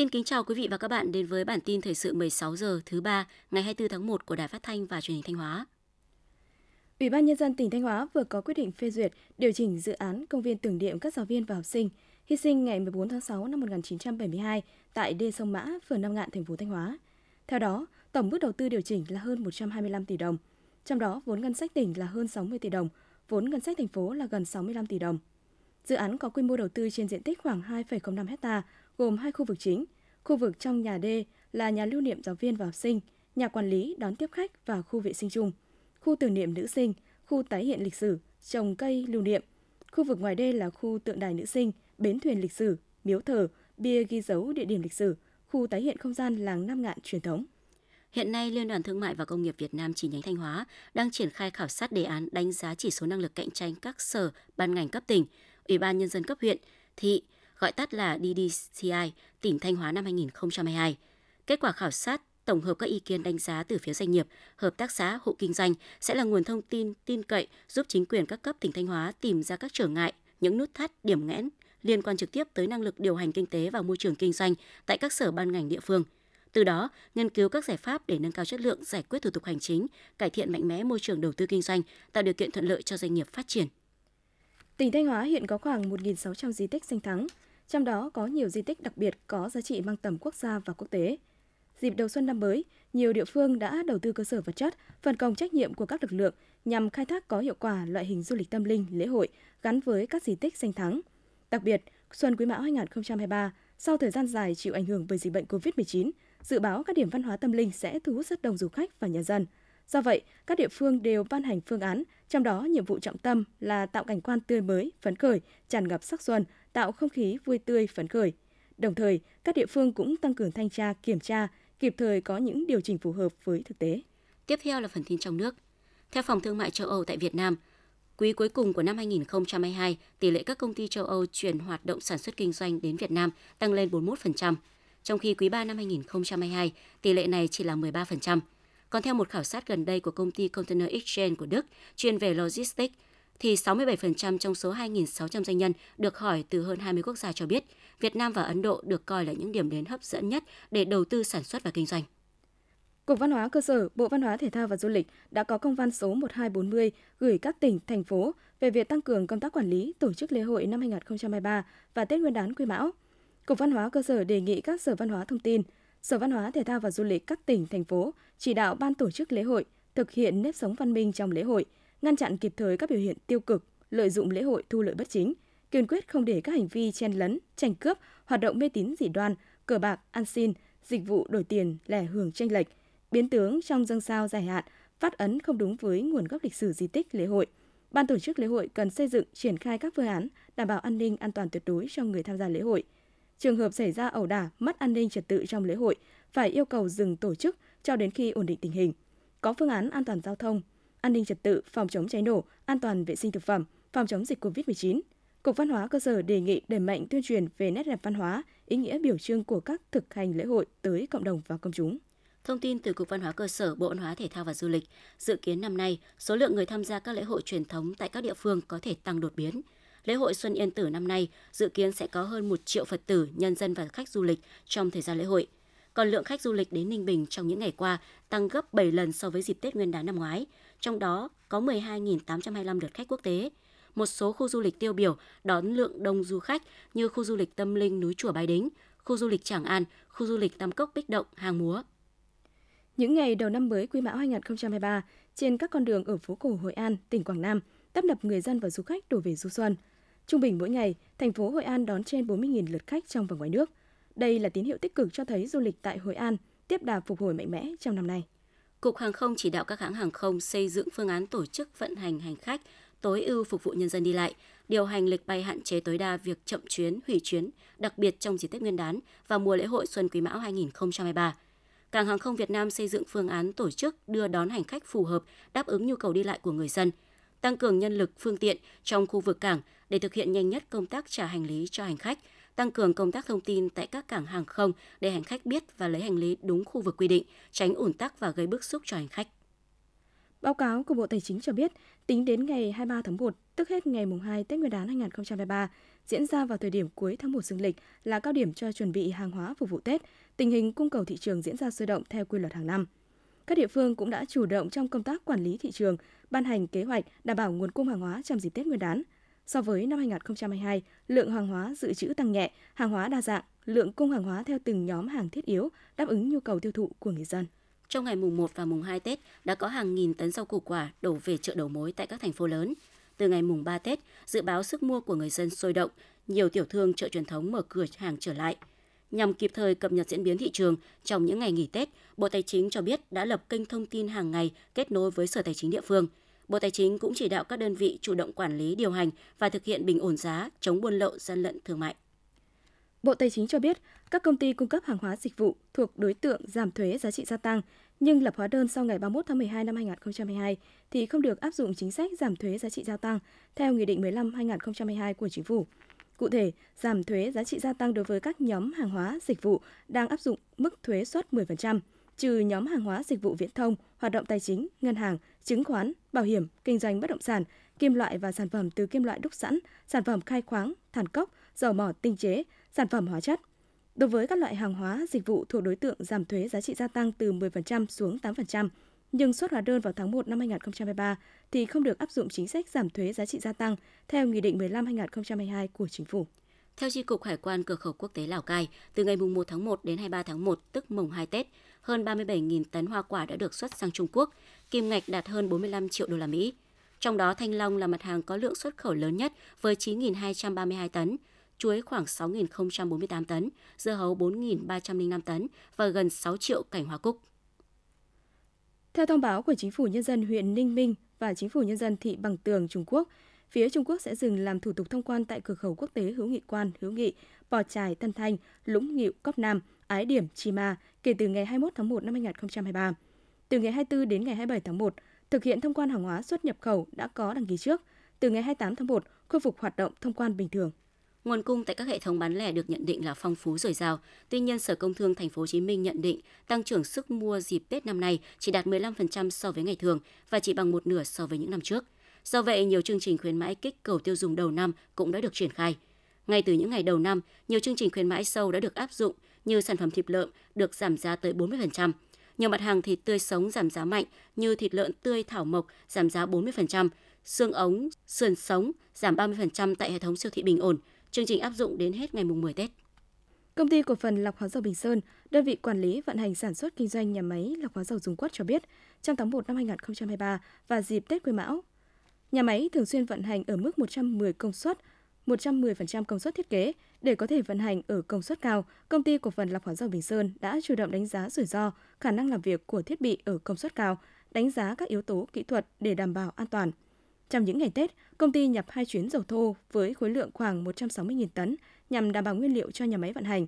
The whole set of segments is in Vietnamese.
Xin kính chào quý vị và các bạn đến với bản tin thời sự 16 giờ thứ ba ngày 24 tháng 1 của Đài Phát thanh và Truyền hình Thanh Hóa. Ủy ban nhân dân tỉnh Thanh Hóa vừa có quyết định phê duyệt điều chỉnh dự án công viên tưởng niệm các giáo viên và học sinh hy sinh ngày 14 tháng 6 năm 1972 tại đê sông Mã, phường Nam Ngạn, thành phố Thanh Hóa. Theo đó, tổng mức đầu tư điều chỉnh là hơn 125 tỷ đồng, trong đó vốn ngân sách tỉnh là hơn 60 tỷ đồng, vốn ngân sách thành phố là gần 65 tỷ đồng. Dự án có quy mô đầu tư trên diện tích khoảng 2,05 hecta, gồm hai khu vực chính, khu vực trong nhà D là nhà lưu niệm giáo viên và học sinh, nhà quản lý đón tiếp khách và khu vệ sinh chung, khu tưởng niệm nữ sinh, khu tái hiện lịch sử, trồng cây lưu niệm. Khu vực ngoài D là khu tượng đài nữ sinh, bến thuyền lịch sử, miếu thờ, bia ghi dấu địa điểm lịch sử, khu tái hiện không gian làng Nam Ngạn truyền thống. Hiện nay, Liên đoàn Thương mại và Công nghiệp Việt Nam chi nhánh Thanh Hóa đang triển khai khảo sát đề án đánh giá chỉ số năng lực cạnh tranh các sở, ban ngành cấp tỉnh, Ủy ban Nhân dân cấp huyện, thị, gọi tắt là DDCI, tỉnh Thanh Hóa năm 2022. Kết quả khảo sát tổng hợp các ý kiến đánh giá từ phía doanh nghiệp, hợp tác xã, hộ kinh doanh sẽ là nguồn thông tin tin cậy giúp chính quyền các cấp tỉnh Thanh Hóa tìm ra các trở ngại, những nút thắt, điểm nghẽn liên quan trực tiếp tới năng lực điều hành kinh tế và môi trường kinh doanh tại các sở ban ngành địa phương. Từ đó, nghiên cứu các giải pháp để nâng cao chất lượng giải quyết thủ tục hành chính, cải thiện mạnh mẽ môi trường đầu tư kinh doanh, tạo điều kiện thuận lợi cho doanh nghiệp phát triển. Tỉnh Thanh Hóa hiện có khoảng 1.600 di tích danh thắng, trong đó có nhiều di tích đặc biệt có giá trị mang tầm quốc gia và quốc tế. Dịp đầu xuân năm mới, nhiều địa phương đã đầu tư cơ sở vật chất, phân công trách nhiệm của các lực lượng nhằm khai thác có hiệu quả loại hình du lịch tâm linh, lễ hội gắn với các di tích danh thắng. Đặc biệt, xuân Quý Mão 2023, sau thời gian dài chịu ảnh hưởng bởi dịch bệnh COVID-19, dự báo các điểm văn hóa tâm linh sẽ thu hút rất đông du khách và nhân dân. Do vậy, các địa phương đều ban hành phương án, trong đó nhiệm vụ trọng tâm là tạo cảnh quan tươi mới, phấn khởi, tràn ngập sắc xuân, tạo không khí vui tươi, phấn khởi. Đồng thời, các địa phương cũng tăng cường thanh tra, kiểm tra, kịp thời có những điều chỉnh phù hợp với thực tế. Tiếp theo là phần tin trong nước. Theo Phòng Thương mại châu Âu tại Việt Nam, quý cuối cùng của năm 2022, tỷ lệ các công ty châu Âu chuyển hoạt động sản xuất kinh doanh đến Việt Nam tăng lên 41%, trong khi quý 3 năm 2022, tỷ lệ này chỉ là 13%. Còn theo một khảo sát gần đây của công ty Container Exchange của Đức chuyên về logistics, thì 67% trong số 2.600 doanh nhân được hỏi từ hơn 20 quốc gia cho biết Việt Nam và Ấn Độ được coi là những điểm đến hấp dẫn nhất để đầu tư sản xuất và kinh doanh. Cục Văn hóa Cơ sở, Bộ Văn hóa Thể thao và Du lịch đã có công văn số 1240 gửi các tỉnh, thành phố về việc tăng cường công tác quản lý tổ chức lễ hội năm 2023 và Tết Nguyên đán Quý Mão. Cục Văn hóa Cơ sở đề nghị các Sở Văn hóa Thông tin, Sở Văn hóa Thể thao và Du lịch các tỉnh, thành phố chỉ đạo ban tổ chức lễ hội thực hiện nếp sống văn minh trong lễ hội, ngăn chặn kịp thời các biểu hiện tiêu cực, lợi dụng lễ hội thu lợi bất chính, kiên quyết không để các hành vi chen lấn, tranh cướp, hoạt động mê tín dị đoan, cờ bạc, ăn xin, dịch vụ đổi tiền, lẻ hưởng tranh lệch, biến tướng trong dân sao dài hạn, phát ấn không đúng với nguồn gốc lịch sử di tích lễ hội. Ban tổ chức lễ hội cần xây dựng, triển khai các phương án đảm bảo an ninh an toàn tuyệt đối cho người tham gia lễ hội. Trường hợp xảy ra ẩu đả, mất an ninh trật tự trong lễ hội phải yêu cầu dừng tổ chức cho đến khi ổn định tình hình. Có phương án an toàn giao thông, an ninh trật tự, phòng chống cháy nổ, an toàn vệ sinh thực phẩm, phòng chống dịch COVID-19. Cục Văn hóa cơ sở đề nghị đẩy mạnh tuyên truyền về nét đẹp văn hóa, ý nghĩa biểu trưng của các thực hành lễ hội tới cộng đồng và công chúng. Thông tin từ Cục Văn hóa Cơ sở, Bộ Văn hóa Thể thao và Du lịch, dự kiến năm nay, số lượng người tham gia các lễ hội truyền thống tại các địa phương có thể tăng đột biến. Lễ hội Xuân Yên Tử năm nay dự kiến sẽ có hơn 1 triệu Phật tử, nhân dân và khách du lịch trong thời gian lễ hội. Còn lượng khách du lịch đến Ninh Bình trong những ngày qua tăng gấp 7 lần so với dịp Tết Nguyên đán năm ngoái, trong đó có 12.825 lượt khách quốc tế. Một số khu du lịch tiêu biểu đón lượng đông du khách như khu du lịch tâm linh núi Chùa Bái Đính, khu du lịch Tràng An, khu du lịch Tam Cốc Bích Động, Hàng Múa. Những ngày đầu năm mới Quý Mão 2023, trên các con đường ở phố cổ Hội An, tỉnh Quảng Nam, tấp nập người dân và du khách đổ về du xuân. Trung bình mỗi ngày, thành phố Hội An đón trên 40.000 lượt khách trong và ngoài nước. Đây là tín hiệu tích cực cho thấy du lịch tại Hội An tiếp đà phục hồi mạnh mẽ trong năm nay. Cục Hàng không chỉ đạo các hãng hàng không xây dựng phương án tổ chức vận hành hành khách tối ưu phục vụ nhân dân đi lại, điều hành lịch bay hạn chế tối đa việc chậm chuyến, hủy chuyến, đặc biệt trong dịp Tết Nguyên đán và mùa lễ hội Xuân Quý Mão 2023. Cảng hàng không Việt Nam xây dựng phương án tổ chức đưa đón hành khách phù hợp đáp ứng nhu cầu đi lại của người dân, tăng cường nhân lực phương tiện trong khu vực cảng để thực hiện nhanh nhất công tác trả hành lý cho hành khách, tăng cường công tác thông tin tại các cảng hàng không để hành khách biết và lấy hành lý đúng khu vực quy định, tránh ủn tắc và gây bức xúc cho hành khách. Báo cáo của Bộ Tài chính cho biết, tính đến ngày 23 tháng 1, tức hết ngày mùng 2 Tết Nguyên đán 2023, diễn ra vào thời điểm cuối tháng 1 dương lịch là cao điểm cho chuẩn bị hàng hóa phục vụ Tết, tình hình cung cầu thị trường diễn ra sôi động theo quy luật hàng năm. Các địa phương cũng đã chủ động trong công tác quản lý thị trường, ban hành kế hoạch đảm bảo nguồn cung hàng hóa trong dịp Tết Nguyên đán. So với năm 2022, lượng hàng hóa dự trữ tăng nhẹ, hàng hóa đa dạng, lượng cung hàng hóa theo từng nhóm hàng thiết yếu đáp ứng nhu cầu tiêu thụ của người dân. Trong ngày mùng 1 và mùng 2 Tết đã có hàng nghìn tấn rau củ quả đổ về chợ đầu mối tại các thành phố lớn. Từ ngày mùng 3 Tết, dự báo sức mua của người dân sôi động, nhiều tiểu thương chợ truyền thống mở cửa hàng trở lại. Nhằm kịp thời cập nhật diễn biến thị trường trong những ngày nghỉ Tết, Bộ Tài chính cho biết đã lập kênh thông tin hàng ngày kết nối với Sở Tài chính địa phương. Bộ Tài chính cũng chỉ đạo các đơn vị chủ động quản lý điều hành và thực hiện bình ổn giá, chống buôn lậu gian lận thương mại. Bộ Tài chính cho biết, các công ty cung cấp hàng hóa dịch vụ thuộc đối tượng giảm thuế giá trị gia tăng nhưng lập hóa đơn sau ngày 31 tháng 12 năm 2022 thì không được áp dụng chính sách giảm thuế giá trị gia tăng theo Nghị định 15-2022 của Chính phủ. Cụ thể, giảm thuế giá trị gia tăng đối với các nhóm hàng hóa dịch vụ đang áp dụng mức thuế suất 10%, trừ nhóm hàng hóa dịch vụ viễn thông, hoạt động tài chính, ngân hàng, chứng khoán, bảo hiểm, kinh doanh bất động sản, kim loại và sản phẩm từ kim loại đúc sẵn, sản phẩm khai khoáng, than cốc, dầu mỏ tinh chế, sản phẩm hóa chất. Đối với các loại hàng hóa, dịch vụ thuộc đối tượng giảm thuế giá trị gia tăng từ 10% xuống 8%, nhưng xuất hóa đơn vào tháng 1 năm 2023 thì không được áp dụng chính sách giảm thuế giá trị gia tăng theo Nghị định 15-2022 của Chính phủ. Theo Chi cục Hải quan Cửa khẩu Quốc tế Lào Cai, từ ngày 1 tháng 1 đến 23 tháng 1, tức mùng 2 Tết, hơn 37.000 tấn hoa quả đã được xuất sang Trung Quốc, kim ngạch đạt hơn 45 triệu đô la Mỹ. Trong đó, thanh long là mặt hàng có lượng xuất khẩu lớn nhất với 9.232 tấn, chuối khoảng 6.048 tấn, dưa hấu 4.305 tấn và gần 6 triệu cảnh hoa cúc. Theo thông báo của Chính phủ Nhân dân huyện Ninh Minh và Chính phủ Nhân dân thị Bằng Tường Trung Quốc, phía Trung Quốc sẽ dừng làm thủ tục thông quan tại cửa khẩu quốc tế hữu nghị quan hữu nghị Pò Trài Tân Thanh, Lũng Nghịu Cốc Nam, Ái Điểm Chi Ma kể từ ngày 21 tháng 1 năm 2023. Từ ngày 24 đến ngày 27 tháng 1, thực hiện thông quan hàng hóa xuất nhập khẩu đã có đăng ký trước. Từ ngày 28 tháng 1, khôi phục hoạt động thông quan bình thường. Nguồn cung tại các hệ thống bán lẻ được nhận định là phong phú dồi dào. Tuy nhiên, Sở Công Thương Thành phố Hồ Chí Minh nhận định tăng trưởng sức mua dịp Tết năm nay chỉ đạt 15% so với ngày thường và chỉ bằng một nửa so với những năm trước. Do vậy, nhiều chương trình khuyến mãi kích cầu tiêu dùng đầu năm cũng đã được triển khai. Ngay từ những ngày đầu năm, nhiều chương trình khuyến mãi sâu đã được áp dụng như sản phẩm thịt lợn được giảm giá tới 40%. Nhiều mặt hàng thịt tươi sống giảm giá mạnh như thịt lợn tươi thảo mộc giảm giá 40%, xương ống, sườn sống giảm 30% tại hệ thống siêu thị Bình ổn, Chương trình áp dụng đến hết ngày mùng 10 Tết. Công ty cổ phần lọc hóa dầu Bình Sơn, đơn vị quản lý vận hành sản xuất kinh doanh nhà máy lọc hóa dầu Dung Quất cho biết, trong tháng 1 năm 2023 và dịp Tết Quý Mão, nhà máy thường xuyên vận hành ở mức 110 công suất, 110% công suất thiết kế. Để có thể vận hành ở công suất cao, công ty cổ phần lọc hóa dầu Bình Sơn đã chủ động đánh giá rủi ro, khả năng làm việc của thiết bị ở công suất cao, đánh giá các yếu tố kỹ thuật để đảm bảo an toàn. Trong những ngày Tết, công ty nhập hai chuyến dầu thô với khối lượng khoảng 160.000 tấn nhằm đảm bảo nguyên liệu cho nhà máy vận hành.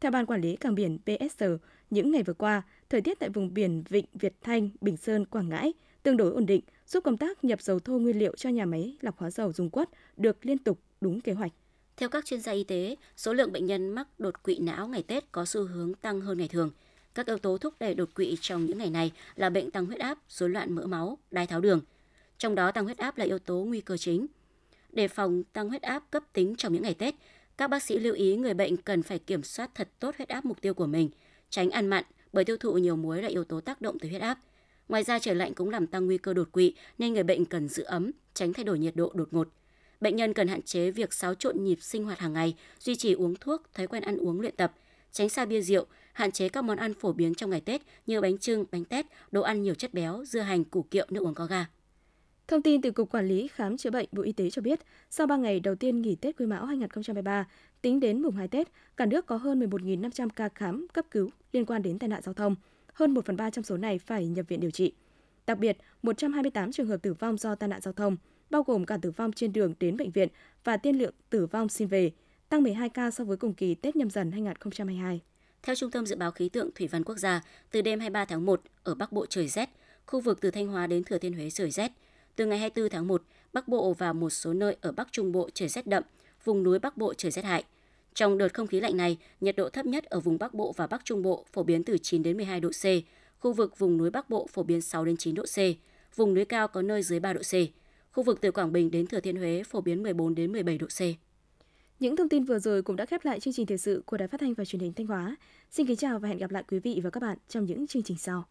Theo Ban Quản lý Cảng biển PSR, những ngày vừa qua, thời tiết tại vùng biển Vịnh Việt Thanh, Bình Sơn, Quảng Ngãi tương đối ổn định, giúp công tác nhập dầu thô nguyên liệu cho nhà máy lọc hóa dầu Dung Quất được liên tục đúng kế hoạch. Theo các chuyên gia y tế, số lượng bệnh nhân mắc đột quỵ não ngày Tết có xu hướng tăng hơn ngày thường. Các yếu tố thúc đẩy đột quỵ trong những ngày này là bệnh tăng huyết áp, rối loạn mỡ máu, đái tháo đường – trong đó tăng huyết áp là yếu tố nguy cơ chính. Để phòng tăng huyết áp cấp tính trong những ngày Tết, các bác sĩ lưu ý người bệnh cần phải kiểm soát thật tốt huyết áp mục tiêu của mình, tránh ăn mặn bởi tiêu thụ nhiều muối là yếu tố tác động tới huyết áp. Ngoài ra trời lạnh cũng làm tăng nguy cơ đột quỵ nên người bệnh cần giữ ấm, tránh thay đổi nhiệt độ đột ngột. Bệnh nhân cần hạn chế việc xáo trộn nhịp sinh hoạt hàng ngày, duy trì uống thuốc, thói quen ăn uống luyện tập, tránh xa bia rượu, hạn chế các món ăn phổ biến trong ngày Tết như bánh trưng, bánh tét, đồ ăn nhiều chất béo, dưa hành, củ kiệu, nước uống có ga. Thông tin từ Cục Quản lý Khám chữa bệnh Bộ Y tế cho biết, sau 3 ngày đầu tiên nghỉ Tết Quý Mão 2023, tính đến mùng 2 Tết, cả nước có hơn 11.500 ca khám cấp cứu liên quan đến tai nạn giao thông. Hơn 1 phần 3 trong số này phải nhập viện điều trị. Đặc biệt, 128 trường hợp tử vong do tai nạn giao thông, bao gồm cả tử vong trên đường đến bệnh viện và tiên lượng tử vong xin về, tăng 12 ca so với cùng kỳ Tết nhâm dần 2022. Theo Trung tâm Dự báo Khí tượng Thủy văn Quốc gia, từ đêm 23 tháng 1, ở Bắc Bộ trời rét, khu vực từ Thanh Hóa đến Thừa Thiên Huế trời rét, từ ngày 24 tháng 1, Bắc Bộ và một số nơi ở Bắc Trung Bộ trời rét đậm, vùng núi Bắc Bộ trời rét hại. Trong đợt không khí lạnh này, nhiệt độ thấp nhất ở vùng Bắc Bộ và Bắc Trung Bộ phổ biến từ 9 đến 12 độ C, khu vực vùng núi Bắc Bộ phổ biến 6 đến 9 độ C. vùng núi cao có nơi dưới 3 độ C. Khu vực từ Quảng Bình đến Thừa Thiên Huế phổ biến 14 đến 17 độ C. Những thông tin vừa rồi cũng đã khép lại chương trình thời sự của Đài Phát thanh và Truyền hình Thanh Hóa. Xin kính chào và hẹn gặp lại quý vị và các bạn trong những chương trình sau.